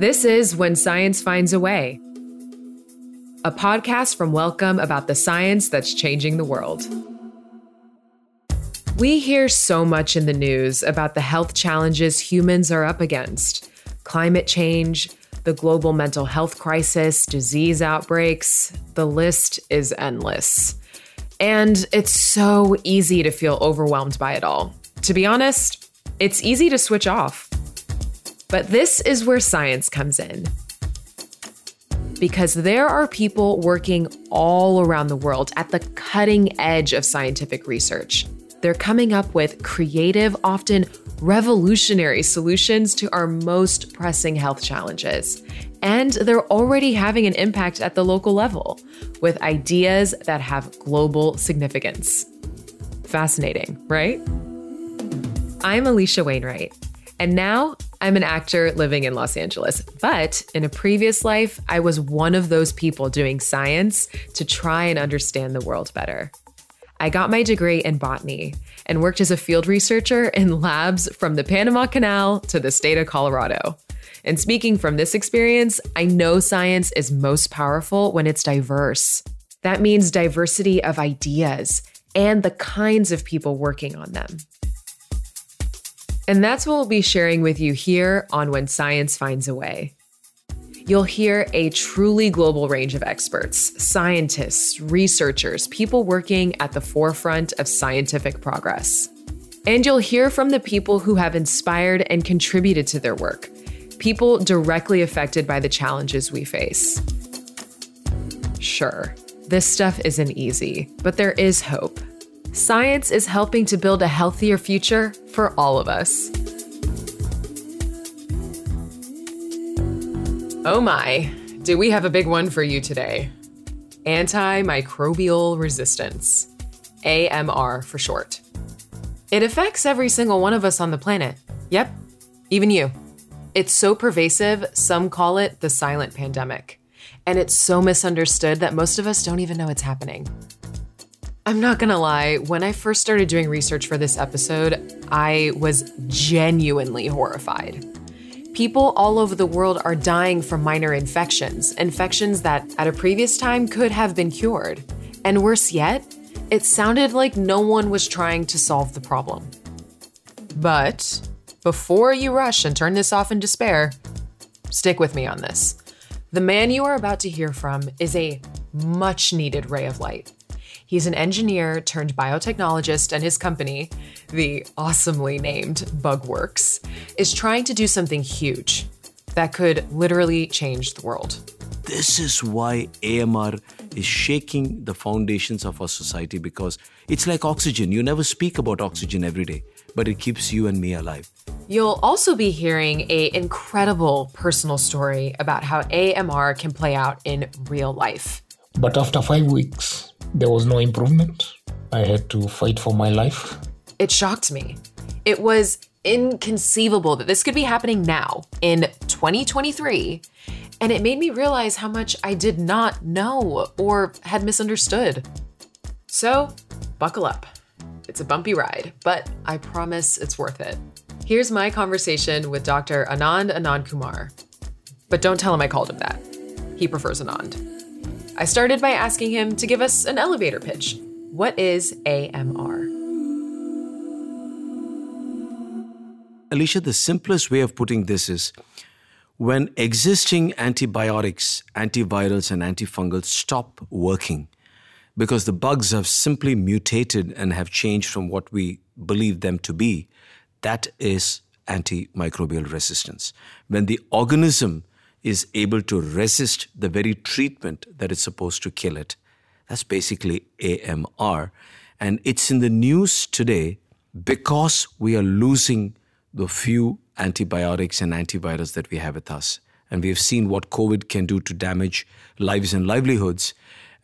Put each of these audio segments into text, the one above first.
This is When Science Finds a Way, a podcast from Wellcome about the science that's changing the world. We hear so much in the news about the health challenges humans are up against climate change, the global mental health crisis, disease outbreaks. The list is endless. And it's so easy to feel overwhelmed by it all. To be honest, it's easy to switch off. But this is where science comes in. Because there are people working all around the world at the cutting edge of scientific research. They're coming up with creative, often revolutionary solutions to our most pressing health challenges. And they're already having an impact at the local level with ideas that have global significance. Fascinating, right? I'm Alicia Wainwright, and now I'm an actor living in Los Angeles, but in a previous life, I was one of those people doing science to try and understand the world better. I got my degree in botany and worked as a field researcher in labs from the Panama Canal to the state of Colorado. And speaking from this experience, I know science is most powerful when it's diverse. That means diversity of ideas and the kinds of people working on them. And that's what we'll be sharing with you here on When Science Finds a Way. You'll hear a truly global range of experts, scientists, researchers, people working at the forefront of scientific progress. And you'll hear from the people who have inspired and contributed to their work, people directly affected by the challenges we face. Sure, this stuff isn't easy, but there is hope. Science is helping to build a healthier future for all of us. Oh my, do we have a big one for you today? Antimicrobial resistance, AMR for short. It affects every single one of us on the planet. Yep, even you. It's so pervasive, some call it the silent pandemic. And it's so misunderstood that most of us don't even know it's happening. I'm not gonna lie, when I first started doing research for this episode, I was genuinely horrified. People all over the world are dying from minor infections, infections that at a previous time could have been cured. And worse yet, it sounded like no one was trying to solve the problem. But before you rush and turn this off in despair, stick with me on this. The man you are about to hear from is a much needed ray of light. He's an engineer turned biotechnologist, and his company, the awesomely named Bugworks, is trying to do something huge that could literally change the world. This is why AMR is shaking the foundations of our society because it's like oxygen. You never speak about oxygen every day, but it keeps you and me alive. You'll also be hearing a incredible personal story about how AMR can play out in real life. But after 5 weeks, there was no improvement. I had to fight for my life. It shocked me. It was inconceivable that this could be happening now in 2023. And it made me realize how much I did not know or had misunderstood. So, buckle up. It's a bumpy ride, but I promise it's worth it. Here's my conversation with Dr. Anand Anandkumar. But don't tell him I called him that. He prefers Anand. I started by asking him to give us an elevator pitch. What is AMR? Alicia, the simplest way of putting this is when existing antibiotics, antivirals, and antifungals stop working because the bugs have simply mutated and have changed from what we believe them to be, that is antimicrobial resistance. When the organism is able to resist the very treatment that is supposed to kill it. That's basically AMR. And it's in the news today because we are losing the few antibiotics and antivirals that we have with us. And we have seen what COVID can do to damage lives and livelihoods.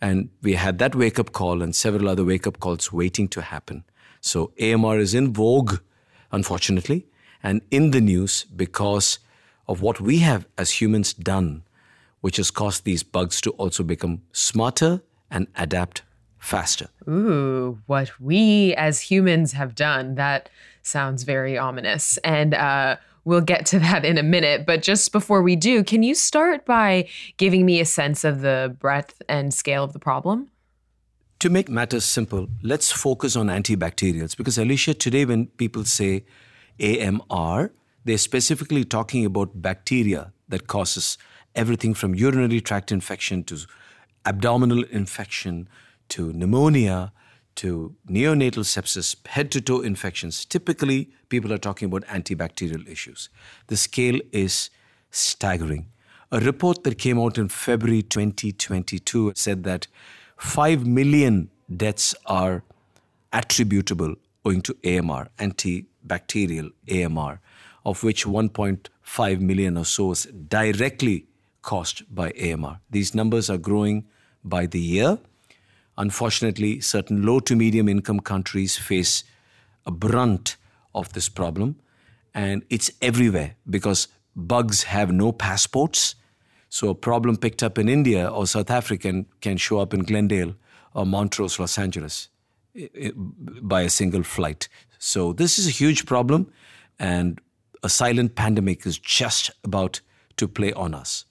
And we had that wake up call and several other wake up calls waiting to happen. So AMR is in vogue, unfortunately, and in the news because of what we have as humans done, which has caused these bugs to also become smarter and adapt faster. Ooh, what we as humans have done. That sounds very ominous. And uh, We'll get to that in a minute. But just before we do, can you start by giving me a sense of the breadth and scale of the problem? To make matters simple, let's focus on antibacterials because, Alicia, today when people say AMR, they're specifically talking about bacteria that causes everything from urinary tract infection to abdominal infection to pneumonia to neonatal sepsis, head to toe infections. Typically, people are talking about antibacterial issues. The scale is staggering. A report that came out in February 2022 said that 5 million deaths are attributable owing to AMR, antibacterial AMR, of which 1.5 million or so is directly caused by AMR. These numbers are growing by the year. Unfortunately, certain low to medium income countries face a brunt of this problem, and it's everywhere because bugs have no passports. So, a problem picked up in India or South Africa can show up in Glendale or Montrose, Los Angeles eh, eh, by a single flight. So, this is a huge problem, and a silent pandemic is just about to play on us.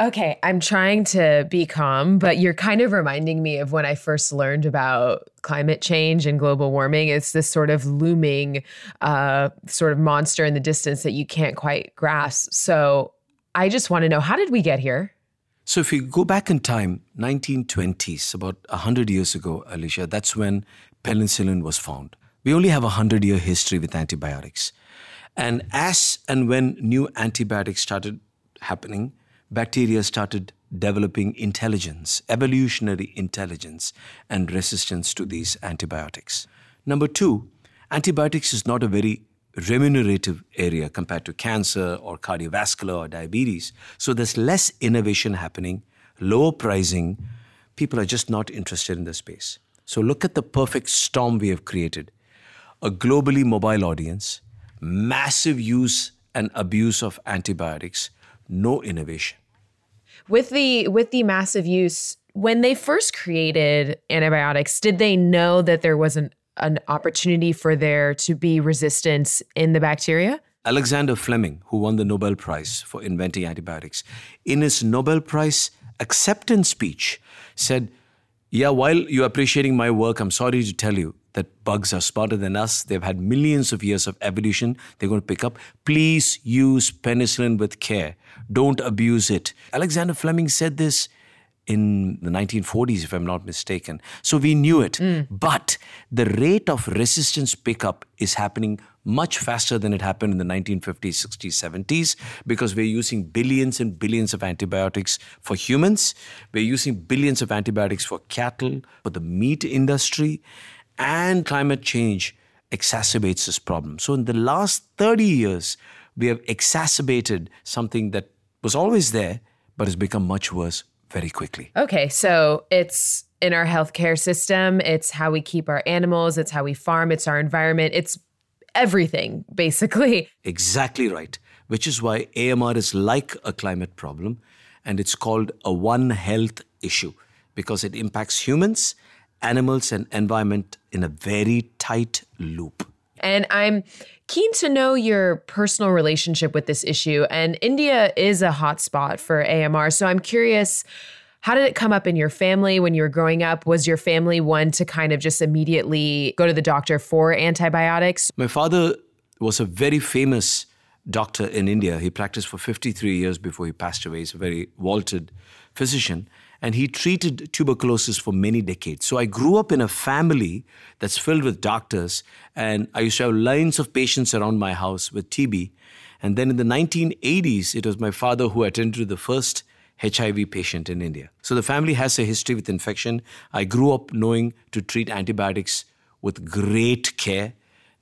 Okay, I'm trying to be calm, but you're kind of reminding me of when I first learned about climate change and global warming. It's this sort of looming, uh, sort of monster in the distance that you can't quite grasp. So I just want to know how did we get here? So if you go back in time, 1920s, about 100 years ago, Alicia, that's when penicillin was found. We only have a 100 year history with antibiotics. And as and when new antibiotics started happening, bacteria started developing intelligence, evolutionary intelligence, and resistance to these antibiotics. Number two, antibiotics is not a very remunerative area compared to cancer or cardiovascular or diabetes. So there's less innovation happening, lower pricing. People are just not interested in the space. So look at the perfect storm we have created a globally mobile audience, massive use and abuse of antibiotics, no innovation. With the with the massive use, when they first created antibiotics, did they know that there was an, an opportunity for there to be resistance in the bacteria? Alexander Fleming, who won the Nobel Prize for inventing antibiotics, in his Nobel Prize acceptance speech said, Yeah, while you're appreciating my work, I'm sorry to tell you that bugs are smarter than us. They've had millions of years of evolution. They're going to pick up. Please use penicillin with care. Don't abuse it. Alexander Fleming said this in the 1940s, if I'm not mistaken. So we knew it. Mm. But the rate of resistance pickup is happening much faster than it happened in the 1950s, 60s, 70s because we're using billions and billions of antibiotics for humans. We're using billions of antibiotics for cattle, for the meat industry and climate change exacerbates this problem. So, in the last 30 years, we have exacerbated something that was always there, but has become much worse very quickly. Okay, so it's in our healthcare system, it's how we keep our animals, it's how we farm, it's our environment, it's everything, basically. Exactly right, which is why AMR is like a climate problem and it's called a one health issue because it impacts humans animals and environment in a very tight loop. And I'm keen to know your personal relationship with this issue. And India is a hotspot for AMR. So I'm curious how did it come up in your family when you were growing up? Was your family one to kind of just immediately go to the doctor for antibiotics? My father was a very famous doctor in India. He practiced for 53 years before he passed away. He's a very vaulted physician and he treated tuberculosis for many decades. So I grew up in a family that's filled with doctors, and I used to have lines of patients around my house with TB. And then in the 1980s, it was my father who attended the first HIV patient in India. So the family has a history with infection. I grew up knowing to treat antibiotics with great care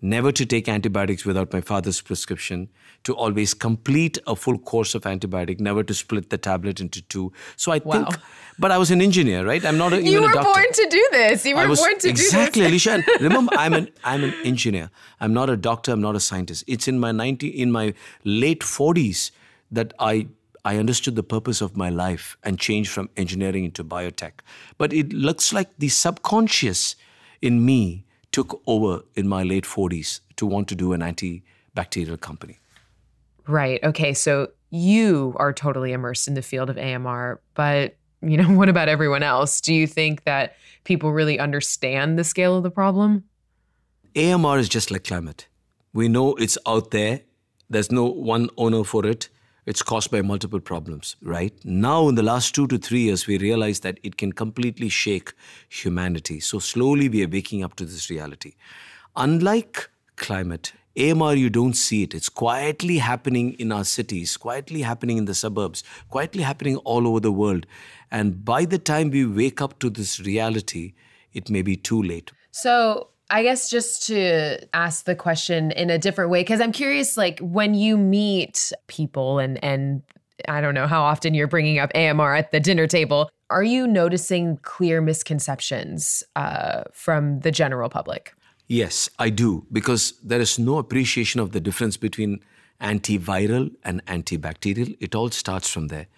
never to take antibiotics without my father's prescription, to always complete a full course of antibiotic, never to split the tablet into two. So I wow. think, but I was an engineer, right? I'm not a, you were born to do this. You were was, born to exactly, do this. Exactly, Alicia. Remember, I'm an I'm an engineer. I'm not a doctor. I'm not a scientist. It's in my 90 in my late 40s that I I understood the purpose of my life and changed from engineering into biotech. But it looks like the subconscious in me took over in my late 40s to want to do an antibacterial company. Right. Okay. So you are totally immersed in the field of AMR, but you know, what about everyone else? Do you think that people really understand the scale of the problem? AMR is just like climate. We know it's out there. There's no one owner for it. It's caused by multiple problems, right? Now, in the last two to three years, we realize that it can completely shake humanity. So, slowly, we are waking up to this reality. Unlike climate, AMR, you don't see it. It's quietly happening in our cities, quietly happening in the suburbs, quietly happening all over the world. And by the time we wake up to this reality, it may be too late. So, I guess just to ask the question in a different way, because I'm curious, like when you meet people and and I don't know how often you're bringing up AMR at the dinner table. Are you noticing clear misconceptions uh, from the general public? Yes, I do, because there is no appreciation of the difference between antiviral and antibacterial. It all starts from there.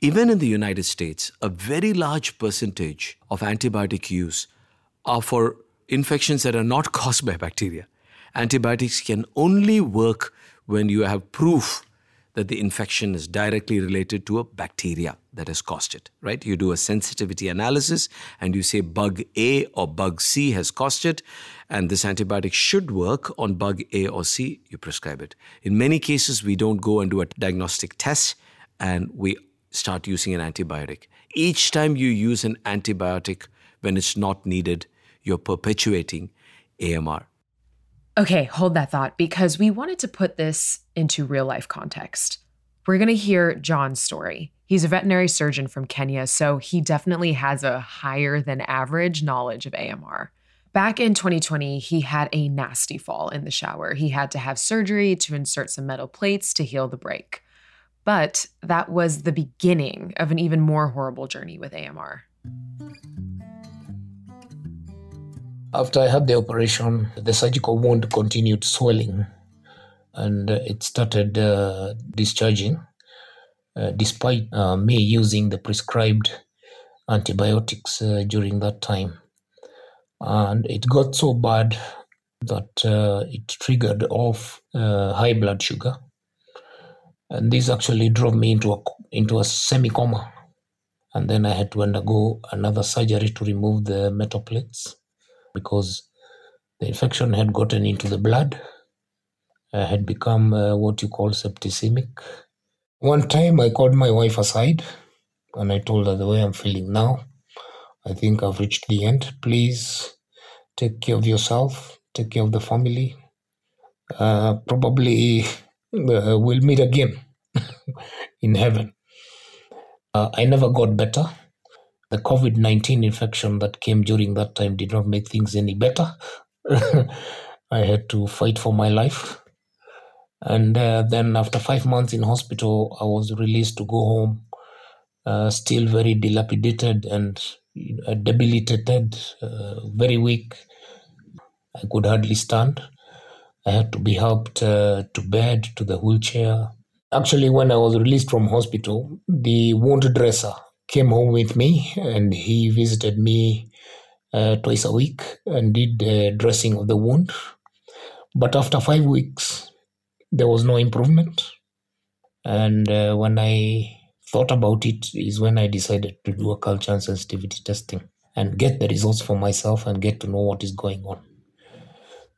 Even in the United States, a very large percentage of antibiotic use are for infections that are not caused by bacteria. Antibiotics can only work when you have proof that the infection is directly related to a bacteria that has caused it, right? You do a sensitivity analysis and you say bug A or bug C has caused it, and this antibiotic should work on bug A or C, you prescribe it. In many cases, we don't go and do a diagnostic test and we start using an antibiotic. Each time you use an antibiotic when it's not needed, you're perpetuating AMR. Okay, hold that thought because we wanted to put this into real life context. We're going to hear John's story. He's a veterinary surgeon from Kenya, so he definitely has a higher than average knowledge of AMR. Back in 2020, he had a nasty fall in the shower. He had to have surgery to insert some metal plates to heal the break. But that was the beginning of an even more horrible journey with AMR. After I had the operation, the surgical wound continued swelling and it started uh, discharging uh, despite uh, me using the prescribed antibiotics uh, during that time. And it got so bad that uh, it triggered off uh, high blood sugar. And this actually drove me into a, into a semi coma. And then I had to undergo another surgery to remove the metal plates because the infection had gotten into the blood, uh, had become uh, what you call septicemic. One time I called my wife aside and I told her the way I'm feeling now. I think I've reached the end. Please take care of yourself, take care of the family. Uh, probably uh, we'll meet again in heaven. Uh, I never got better. The COVID 19 infection that came during that time did not make things any better. I had to fight for my life. And uh, then, after five months in hospital, I was released to go home, uh, still very dilapidated and uh, debilitated, uh, very weak. I could hardly stand. I had to be helped uh, to bed, to the wheelchair. Actually, when I was released from hospital, the wound dresser came home with me and he visited me uh, twice a week and did the dressing of the wound. But after five weeks, there was no improvement. And uh, when I thought about it, is when I decided to do a culture and sensitivity testing and get the results for myself and get to know what is going on.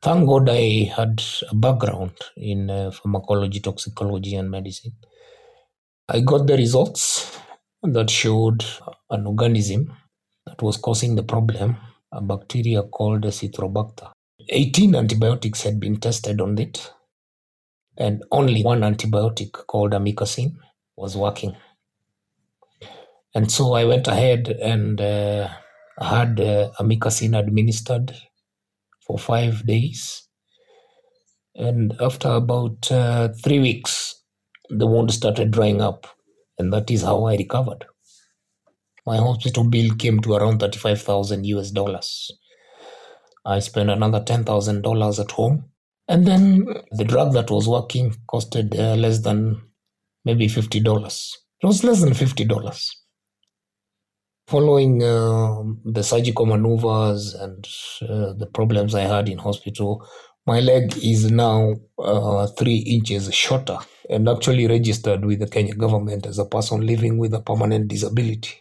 Thank God I had a background in uh, pharmacology, toxicology, and medicine. I got the results that showed an organism that was causing the problem, a bacteria called Citrobacter. 18 antibiotics had been tested on it, and only one antibiotic called amikacin was working. And so I went ahead and uh, had uh, amikacin administered for five days. And after about uh, three weeks, the wound started drying up and that is how I recovered. My hospital bill came to around 35,000 US dollars. I spent another $10,000 at home. And then the drug that was working costed uh, less than maybe $50. It was less than $50. Following uh, the surgical maneuvers and uh, the problems I had in hospital, my leg is now uh, three inches shorter and actually registered with the Kenya government as a person living with a permanent disability.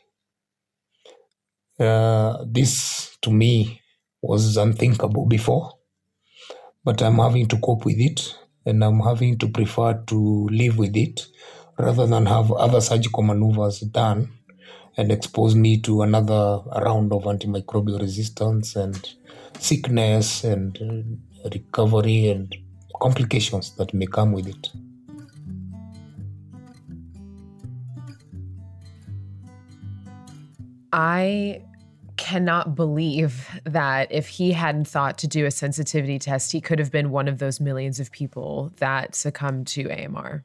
Uh, this to me was unthinkable before, but I'm having to cope with it and I'm having to prefer to live with it rather than have other surgical maneuvers done and expose me to another round of antimicrobial resistance and sickness and recovery and complications that may come with it. I cannot believe that if he hadn't thought to do a sensitivity test, he could have been one of those millions of people that succumbed to AMR.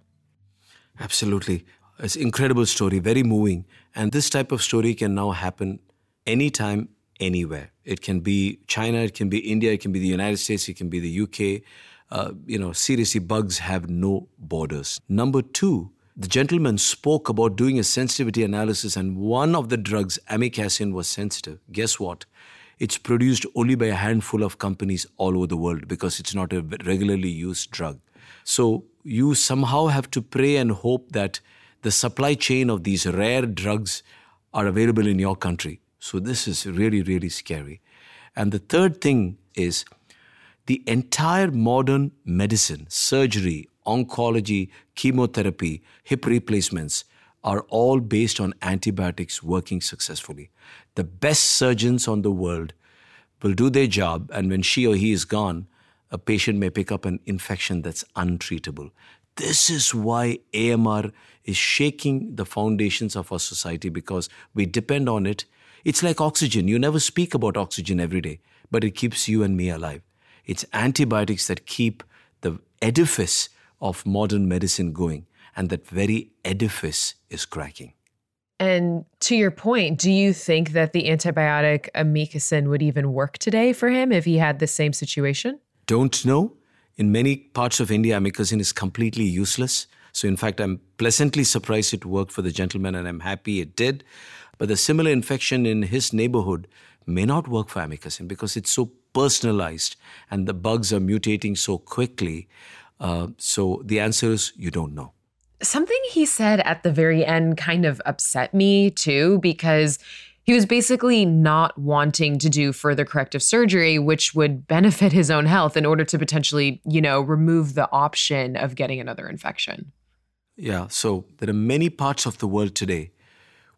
Absolutely. It's an incredible story, very moving. And this type of story can now happen anytime, anywhere. It can be China, it can be India, it can be the United States, it can be the UK. Uh, you know, seriously, bugs have no borders. Number two, the gentleman spoke about doing a sensitivity analysis, and one of the drugs, amikacin, was sensitive. Guess what? It's produced only by a handful of companies all over the world because it's not a regularly used drug. So you somehow have to pray and hope that the supply chain of these rare drugs are available in your country. So this is really, really scary. And the third thing is the entire modern medicine, surgery, oncology, chemotherapy, hip replacements are all based on antibiotics working successfully. The best surgeons on the world will do their job, and when she or he is gone, a patient may pick up an infection that's untreatable. This is why AMR is shaking the foundations of our society because we depend on it. It's like oxygen. You never speak about oxygen every day, but it keeps you and me alive. It's antibiotics that keep the edifice of modern medicine going, and that very edifice is cracking. And to your point, do you think that the antibiotic amikacin would even work today for him if he had the same situation? Don't know. In many parts of India, amikacin is completely useless. So, in fact, I'm pleasantly surprised it worked for the gentleman, and I'm happy it did. But the similar infection in his neighborhood may not work for amikacin because it's so personalized and the bugs are mutating so quickly uh, so the answer is you don't know. Something he said at the very end kind of upset me too, because he was basically not wanting to do further corrective surgery, which would benefit his own health in order to potentially, you know, remove the option of getting another infection. Yeah. So there are many parts of the world today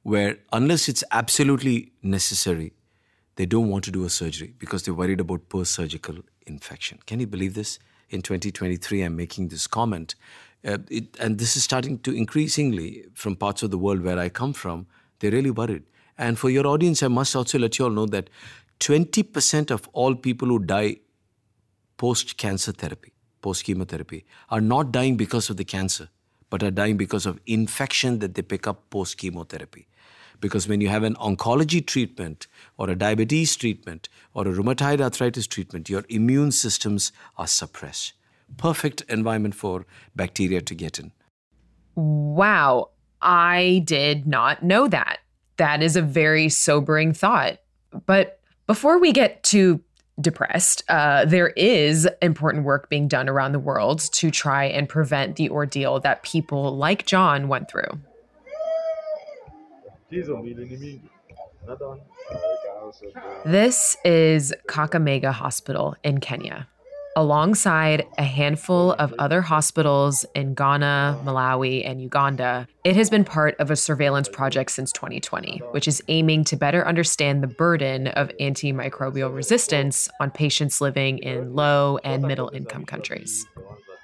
where, unless it's absolutely necessary, they don't want to do a surgery because they're worried about post surgical infection. Can you believe this? In 2023 I'm making this comment. Uh, it, and this is starting to increasingly from parts of the world where I come from, they're really worried. And for your audience, I must also let you all know that 20% of all people who die post cancer therapy, post chemotherapy, are not dying because of the cancer, but are dying because of infection that they pick up post chemotherapy. Because when you have an oncology treatment or a diabetes treatment or a rheumatoid arthritis treatment, your immune systems are suppressed. Perfect environment for bacteria to get in. Wow, I did not know that. That is a very sobering thought. But before we get too depressed, uh, there is important work being done around the world to try and prevent the ordeal that people like John went through. This is Kakamega Hospital in Kenya, alongside a handful of other hospitals in Ghana, Malawi, and Uganda. It has been part of a surveillance project since 2020, which is aiming to better understand the burden of antimicrobial resistance on patients living in low and middle income countries.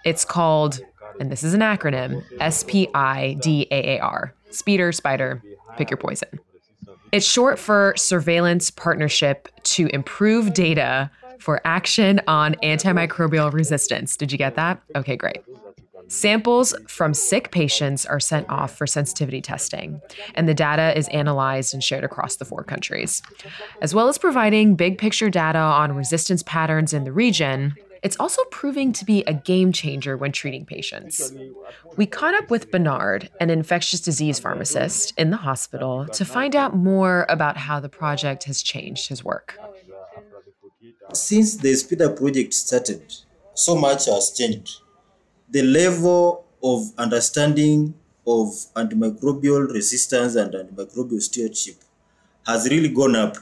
It's called, and this is an acronym, SPIDAAR, Speeder, Spider, Pick your poison. It's short for Surveillance Partnership to Improve Data for Action on Antimicrobial Resistance. Did you get that? Okay, great. Samples from sick patients are sent off for sensitivity testing, and the data is analyzed and shared across the four countries. As well as providing big picture data on resistance patterns in the region, it's also proving to be a game changer when treating patients. We caught up with Bernard, an infectious disease pharmacist in the hospital, to find out more about how the project has changed his work. Since the Speeder project started, so much has changed. The level of understanding of antimicrobial resistance and antimicrobial stewardship has really gone up.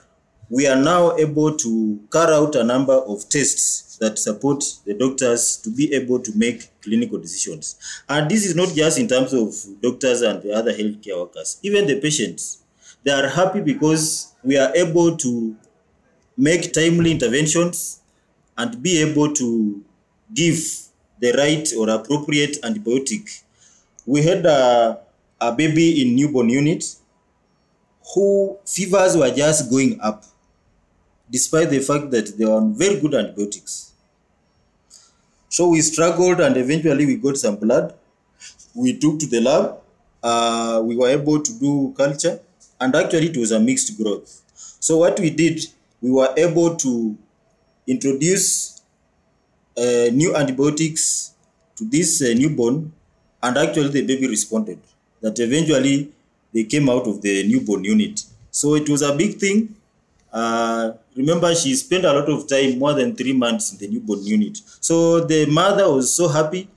We are now able to carry out a number of tests that support the doctors to be able to make clinical decisions. And this is not just in terms of doctors and the other healthcare workers, even the patients. They are happy because we are able to make timely interventions and be able to give the right or appropriate antibiotic. We had a, a baby in newborn unit who fevers were just going up despite the fact that they were on very good antibiotics. So we struggled and eventually we got some blood. We took to the lab. Uh, we were able to do culture and actually it was a mixed growth. So what we did, we were able to introduce uh, new antibiotics to this uh, newborn and actually the baby responded. That eventually they came out of the newborn unit. So it was a big thing. Uh, remember, she spent a lot of time, more than three months in the newborn unit. So the mother was so happy.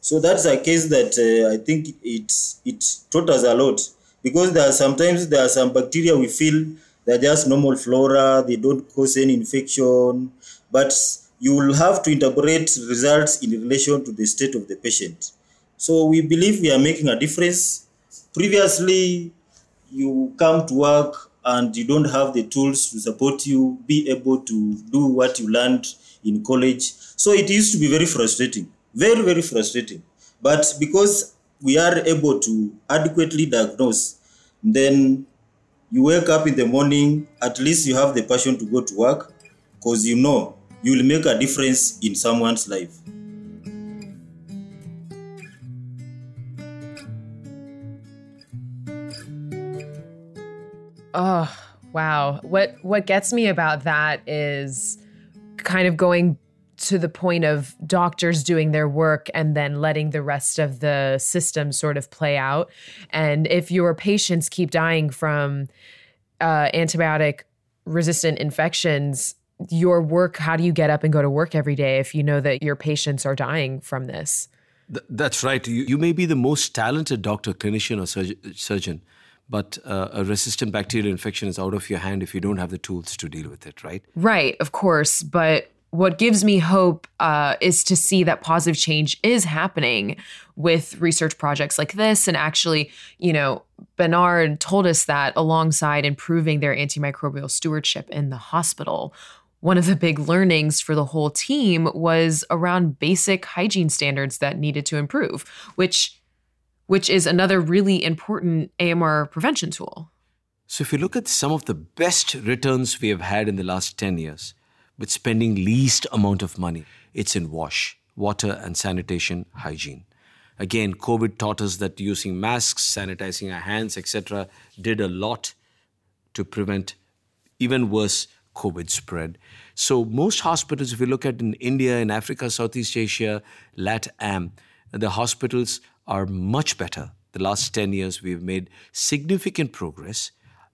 So that's a case that uh, I think it it taught us a lot because there are sometimes there are some bacteria we feel they're just normal flora, they don't cause any infection, but you will have to interpret results in relation to the state of the patient. So we believe we are making a difference. Previously, you come to work and you don't have the tools to support you be able to do what you learned in college. So it used to be very frustrating, very, very frustrating. But because we are able to adequately diagnose, then you wake up in the morning, at least you have the passion to go to work because you know you will make a difference in someone's life. Oh, wow. What what gets me about that is kind of going to the point of doctors doing their work and then letting the rest of the system sort of play out. And if your patients keep dying from uh, antibiotic resistant infections, your work, how do you get up and go to work every day if you know that your patients are dying from this? Th- that's right. You, you may be the most talented doctor, clinician, or surg- surgeon, but uh, a resistant bacterial infection is out of your hand if you don't have the tools to deal with it, right? Right, of course. But what gives me hope uh, is to see that positive change is happening with research projects like this. And actually, you know, Bernard told us that alongside improving their antimicrobial stewardship in the hospital, one of the big learnings for the whole team was around basic hygiene standards that needed to improve, which which is another really important AMR prevention tool. So if you look at some of the best returns we have had in the last 10 years, with spending least amount of money, it's in wash, water and sanitation hygiene. Again, COVID taught us that using masks, sanitizing our hands, etc., did a lot to prevent even worse COVID spread. So, most hospitals, if you look at in India, in Africa, Southeast Asia, LATAM, the hospitals are much better. The last 10 years, we've made significant progress.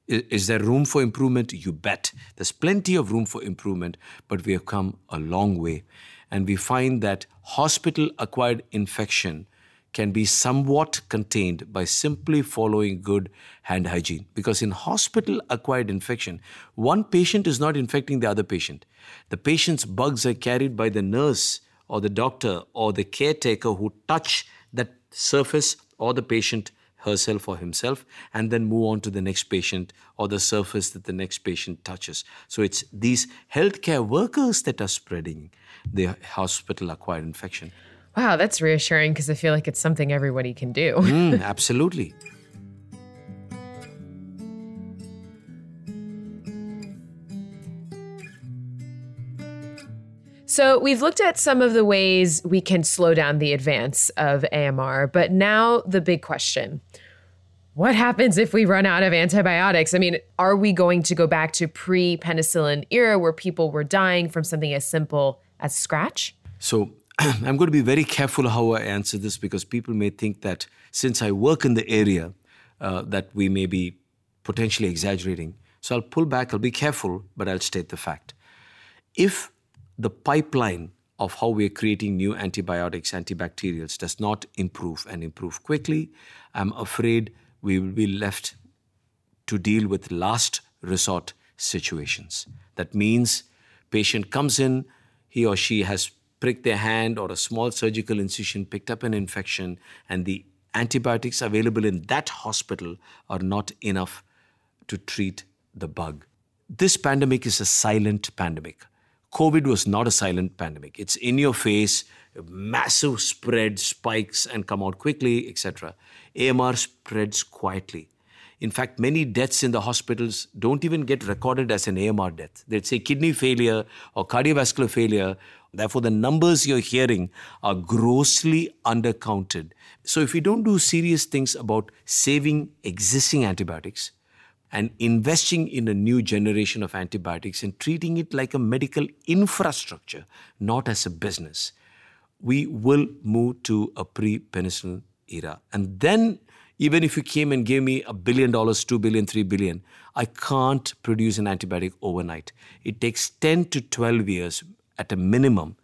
Is there room for improvement? You bet. There's plenty of room for improvement, but we have come a long way. And we find that hospital acquired infection can be somewhat contained by simply following good hand hygiene. Because in hospital acquired infection, one patient is not infecting the other patient. The patient's bugs are carried by the nurse or the doctor or the caretaker who touch that surface or the patient herself or himself and then move on to the next patient or the surface that the next patient touches. So it's these healthcare workers that are spreading the hospital acquired infection. Wow, that's reassuring because I feel like it's something everybody can do. Mm, absolutely. So, we've looked at some of the ways we can slow down the advance of AMR, but now the big question what happens if we run out of antibiotics? I mean, are we going to go back to pre penicillin era where people were dying from something as simple as scratch? So, I'm going to be very careful how I answer this because people may think that since I work in the area, uh, that we may be potentially exaggerating. So I'll pull back, I'll be careful, but I'll state the fact. If the pipeline of how we're creating new antibiotics, antibacterials, does not improve and improve quickly, I'm afraid we will be left to deal with last resort situations. That means patient comes in, he or she has pricked their hand or a small surgical incision, picked up an infection, and the antibiotics available in that hospital are not enough to treat the bug. This pandemic is a silent pandemic. COVID was not a silent pandemic. It's in your face, massive spread, spikes, and come out quickly, etc. AMR spreads quietly. In fact, many deaths in the hospitals don't even get recorded as an AMR death. They'd say kidney failure or cardiovascular failure. Therefore, the numbers you're hearing are grossly undercounted. So, if we don't do serious things about saving existing antibiotics, and investing in a new generation of antibiotics and treating it like a medical infrastructure, not as a business, we will move to a pre penicillin era. And then, even if you came and gave me a billion dollars, two billion, three billion, I can't produce an antibiotic overnight. It takes 10 to 12 years at a minimum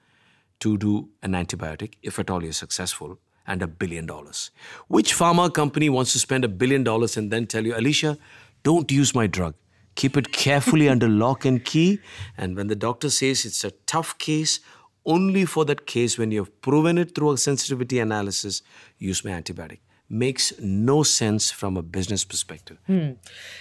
to do an antibiotic, if at all you're successful, and a billion dollars. Which pharma company wants to spend a billion dollars and then tell you, Alicia, don't use my drug. Keep it carefully under lock and key. And when the doctor says it's a tough case, only for that case when you've proven it through a sensitivity analysis, use my antibiotic. Makes no sense from a business perspective. Hmm.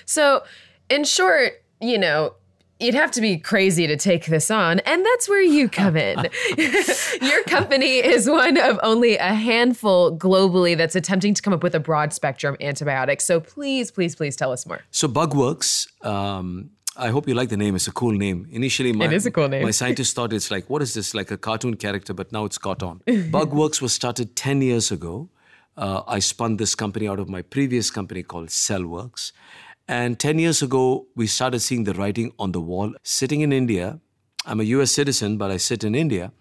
So, in short, you know, You'd have to be crazy to take this on, and that's where you come in. Your company is one of only a handful globally that's attempting to come up with a broad spectrum antibiotic. So please, please, please tell us more. So Bugworks, um, I hope you like the name. It's a cool name. Initially, my, it is a cool name. my scientists thought it's like, what is this, like a cartoon character, but now it's caught on. Bugworks was started 10 years ago. Uh, I spun this company out of my previous company called Cellworks. And 10 years ago, we started seeing the writing on the wall. Sitting in India, I'm a US citizen, but I sit in India.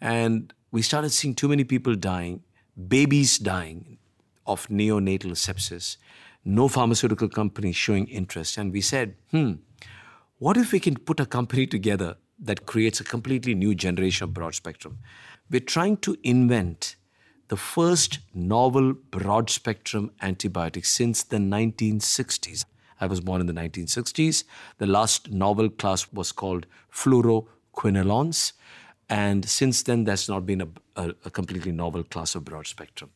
And we started seeing too many people dying, babies dying of neonatal sepsis, no pharmaceutical company showing interest. And we said, hmm, what if we can put a company together that creates a completely new generation of broad spectrum? We're trying to invent the first novel broad spectrum antibiotic since the 1960s. I was born in the 1960s. The last novel class was called fluoroquinolones. And since then, there's not been a, a, a completely novel class of broad spectrum.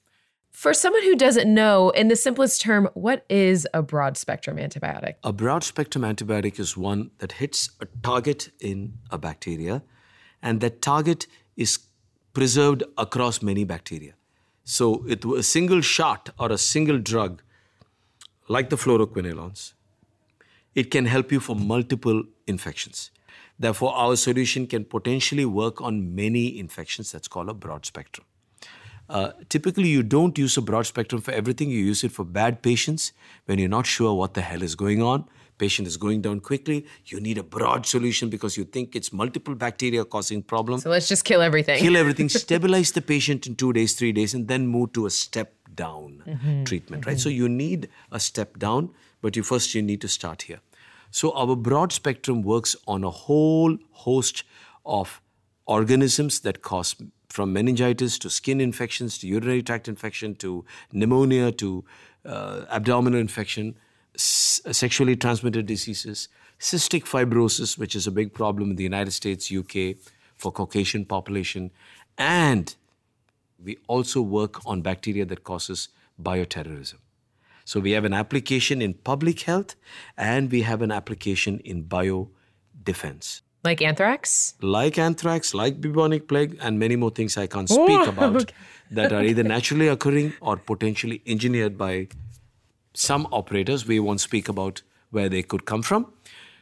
For someone who doesn't know, in the simplest term, what is a broad spectrum antibiotic? A broad spectrum antibiotic is one that hits a target in a bacteria, and that target is preserved across many bacteria. So, it, a single shot or a single drug like the fluoroquinolones, it can help you for multiple infections. Therefore, our solution can potentially work on many infections. That's called a broad spectrum. Uh, typically, you don't use a broad spectrum for everything. You use it for bad patients when you're not sure what the hell is going on. Patient is going down quickly. You need a broad solution because you think it's multiple bacteria causing problem. So let's just kill everything. Kill everything. stabilize the patient in two days, three days, and then move to a step down mm-hmm. treatment, right? Mm-hmm. So you need a step down, but you first you need to start here. So our broad spectrum works on a whole host of organisms that cause from meningitis to skin infections to urinary tract infection to pneumonia to uh, abdominal infection, Uh, sexually transmitted diseases, cystic fibrosis, which is a big problem in the United States, UK, for Caucasian population, and we also work on bacteria that causes bioterrorism. So we have an application in public health and we have an application in biodefense. Like anthrax? Like anthrax, like bubonic plague, and many more things I can't speak about okay. that are either naturally occurring or potentially engineered by some operators. We won't speak about where they could come from.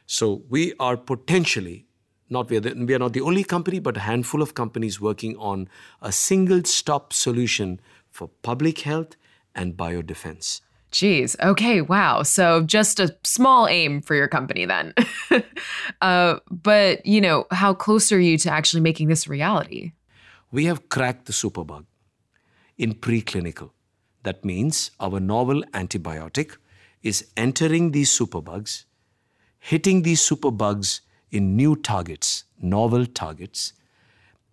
So we are potentially not we are, the, we are not the only company, but a handful of companies working on a single stop solution for public health and biodefense. Geez. Okay. Wow. So just a small aim for your company then. uh, but, you know, how close are you to actually making this reality? We have cracked the superbug in preclinical. That means our novel antibiotic is entering these superbugs, hitting these superbugs in new targets, novel targets,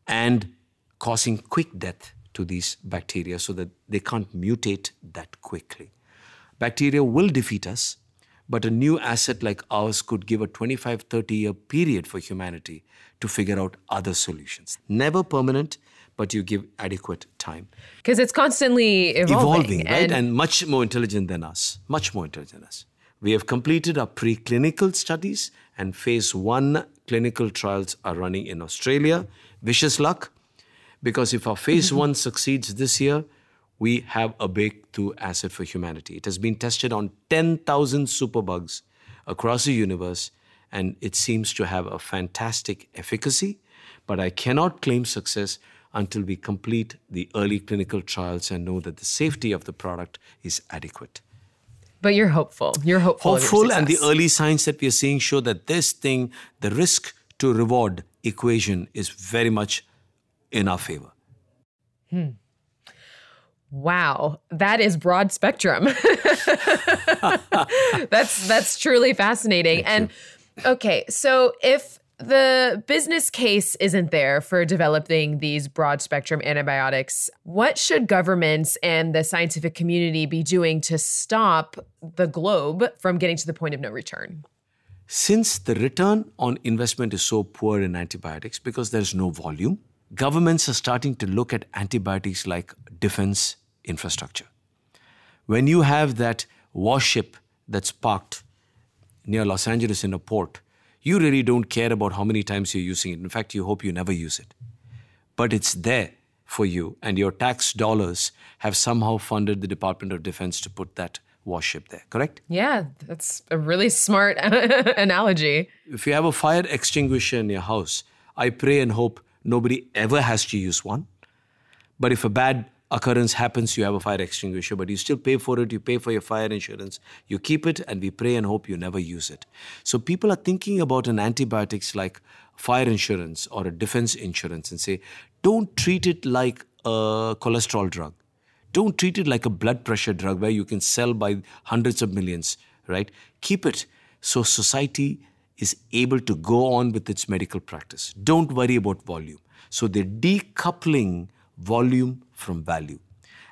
and causing quick death to these bacteria so that they can't mutate that quickly. Bacteria will defeat us, but a new asset like ours could give a 25 30 year period for humanity to figure out other solutions. Never permanent, but you give adequate time. Because it's constantly evolving. Evolving, right? And, much more intelligent than us. Much more intelligent than us. We have completed our preclinical studies, and phase one clinical trials are running in Australia. Vicious luck, because if our phase mm-hmm. one succeeds this year, we have a breakthrough asset for humanity. It has been tested on 10,000 superbugs across the universe, and it seems to have a fantastic efficacy. But I cannot claim success until we complete the early clinical trials and know that the safety of the product is adequate. But you're hopeful. You're hopeful. Hopeful, and the early signs that we are seeing show that this thing, the risk to reward equation, is very much in our favor. Hmm. Wow, that is broad spectrum. that's that's truly fascinating. Thank and you. okay, so if the business case isn't there for developing these broad spectrum antibiotics. What should governments and the scientific community be doing to stop the globe from getting to the point of no return? Since the return on investment is so poor in antibiotics because there's no volume, governments are starting to look at antibiotics like defense infrastructure. When you have that warship that's parked near Los Angeles in a port, you really don't care about how many times you're using it. In fact, you hope you never use it. But it's there for you, and your tax dollars have somehow funded the Department of Defense to put that warship there, correct? Yeah, that's a really smart analogy. If you have a fire extinguisher in your house, I pray and hope nobody ever has to use one. But if a bad occurrence happens, you have a fire extinguisher, but you still pay for it, you pay for your fire insurance, you keep it, and we pray and hope you never use it. So people are thinking about an antibiotics like fire insurance or a defense insurance and say, don't treat it like a cholesterol drug. Don't treat it like a blood pressure drug where you can sell by hundreds of millions, right? Keep it so society is able to go on with its medical practice. Don't worry about volume. So they're decoupling volume from value.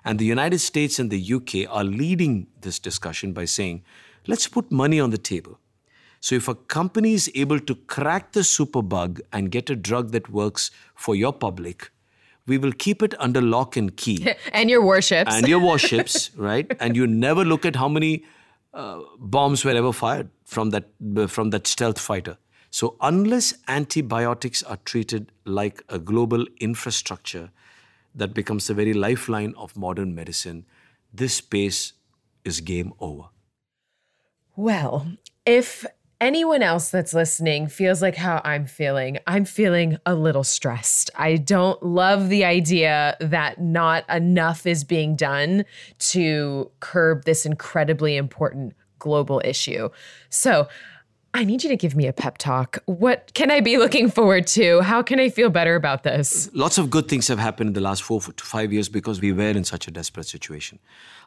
And the United States and the UK are leading this discussion by saying, let's put money on the table. So if a company is able to crack the superbug and get a drug that works for your public, we will keep it under lock and key. and your warships. And your warships, right? And you never look at how many uh, bombs were ever fired from that, from that stealth fighter. So unless antibiotics are treated like a global infrastructure, that becomes the very lifeline of modern medicine, this space is game over. Well, if anyone else that's listening feels like how I'm feeling, I'm feeling a little stressed. I don't love the idea that not enough is being done to curb this incredibly important global issue. So, I need you to give me a pep talk. What can I be looking forward to? How can I feel better about this? Lots of good things have happened in the last four to five years because we were in such a desperate situation.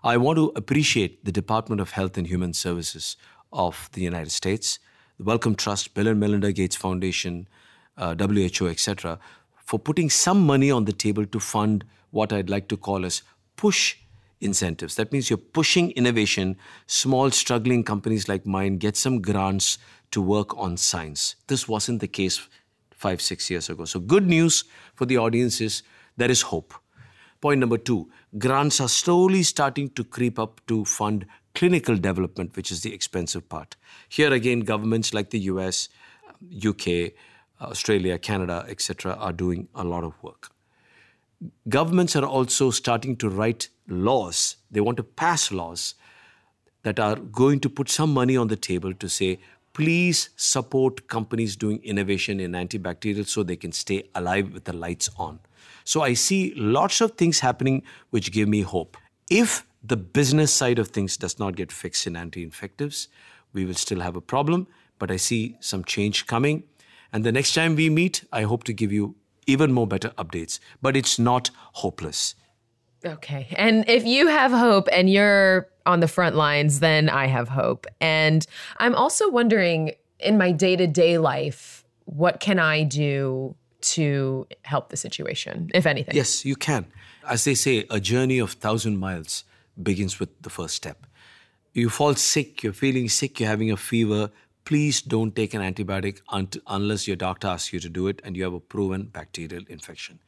I want to appreciate the Department of Health and Human Services of the United States, the Wellcome Trust, Bill and Melinda Gates Foundation, uh, WHO, etc., for putting some money on the table to fund what I'd like to call as push incentives. That means you're pushing innovation. Small, struggling companies like mine get some grants to work on science. This wasn't the case five, six years ago. So, good news for the audience is there is hope. Point number two grants are slowly starting to creep up to fund clinical development, which is the expensive part. Here again, governments like the US, UK, Australia, Canada, etc., are doing a lot of work. Governments are also starting to write laws, they want to pass laws that are going to put some money on the table to say please support companies doing innovation in antibacterial so they can stay alive with the lights on. So I see lots of things happening which give me hope. If the business side of things does not get fixed in anti infectives, we will still have a problem, but I see some change coming. And the next time we meet, I hope to give you even more better updates. But it's not hopeless. Okay. And if you have hope and you're on the front lines, then I have hope. And I'm also wondering in my day to day life, what can I do to help the situation, if anything? Yes, you can. As they say, a journey of thousand miles begins with the first step. You fall sick, you're feeling sick, you're having a fever. Please don't take an antibiotic unless your doctor asks you to do it and you have a proven bacterial infection.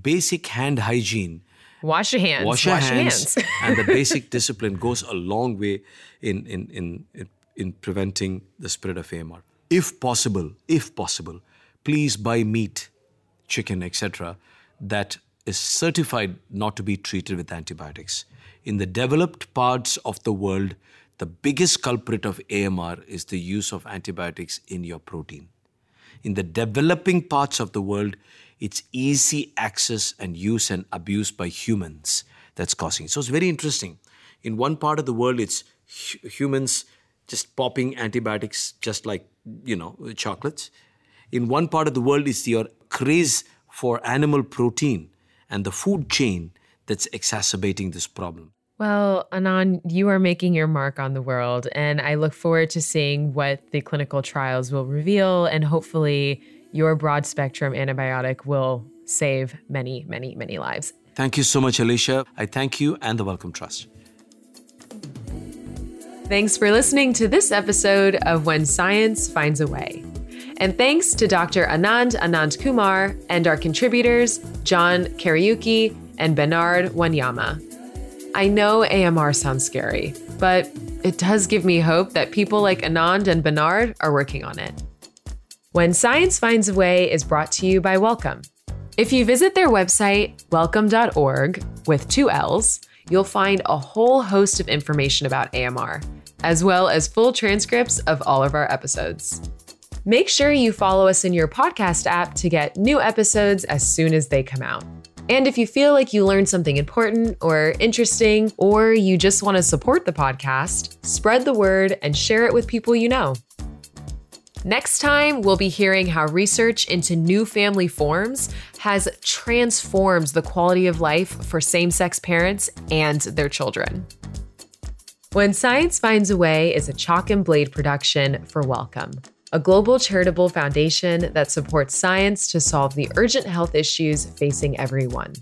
Basic hand hygiene. Wash your hands. Wash your Wash hands. Your hands. and the basic discipline goes a long way in, in, in, in, in preventing the spread of AMR. If possible, if possible, please buy meat, chicken, etc., that is certified not to be treated with antibiotics. In the developed parts of the world, the biggest culprit of AMR is the use of antibiotics in your protein. In the developing parts of the world, it's easy access and use and abuse by humans that's causing. It. So it's very interesting. In one part of the world, it's humans just popping antibiotics just like, you know, chocolates. In one part of the world, it's your craze for animal protein and the food chain that's exacerbating this problem. Well, Anand, you are making your mark on the world, and I look forward to seeing what the clinical trials will reveal, and hopefully, your broad spectrum antibiotic will save many, many, many lives. Thank you so much, Alicia. I thank you and the Wellcome Trust. Thanks for listening to this episode of When Science Finds a Way. And thanks to Dr. Anand Anandkumar and our contributors, John Kariuki and Bernard Wanyama. I know AMR sounds scary, but it does give me hope that people like Anand and Bernard are working on it. When Science Finds a Way is brought to you by Wellcome. If you visit their website, wellcome.org, with two L's, you'll find a whole host of information about AMR, as well as full transcripts of all of our episodes. Make sure you follow us in your podcast app to get new episodes as soon as they come out. And if you feel like you learned something important or interesting, or you just want to support the podcast, spread the word and share it with people you know. Next time, we'll be hearing how research into new family forms has transformed the quality of life for same sex parents and their children. When Science Finds a Way is a chalk and blade production for Wellcome a global charitable foundation that supports science to solve the urgent health issues facing everyone.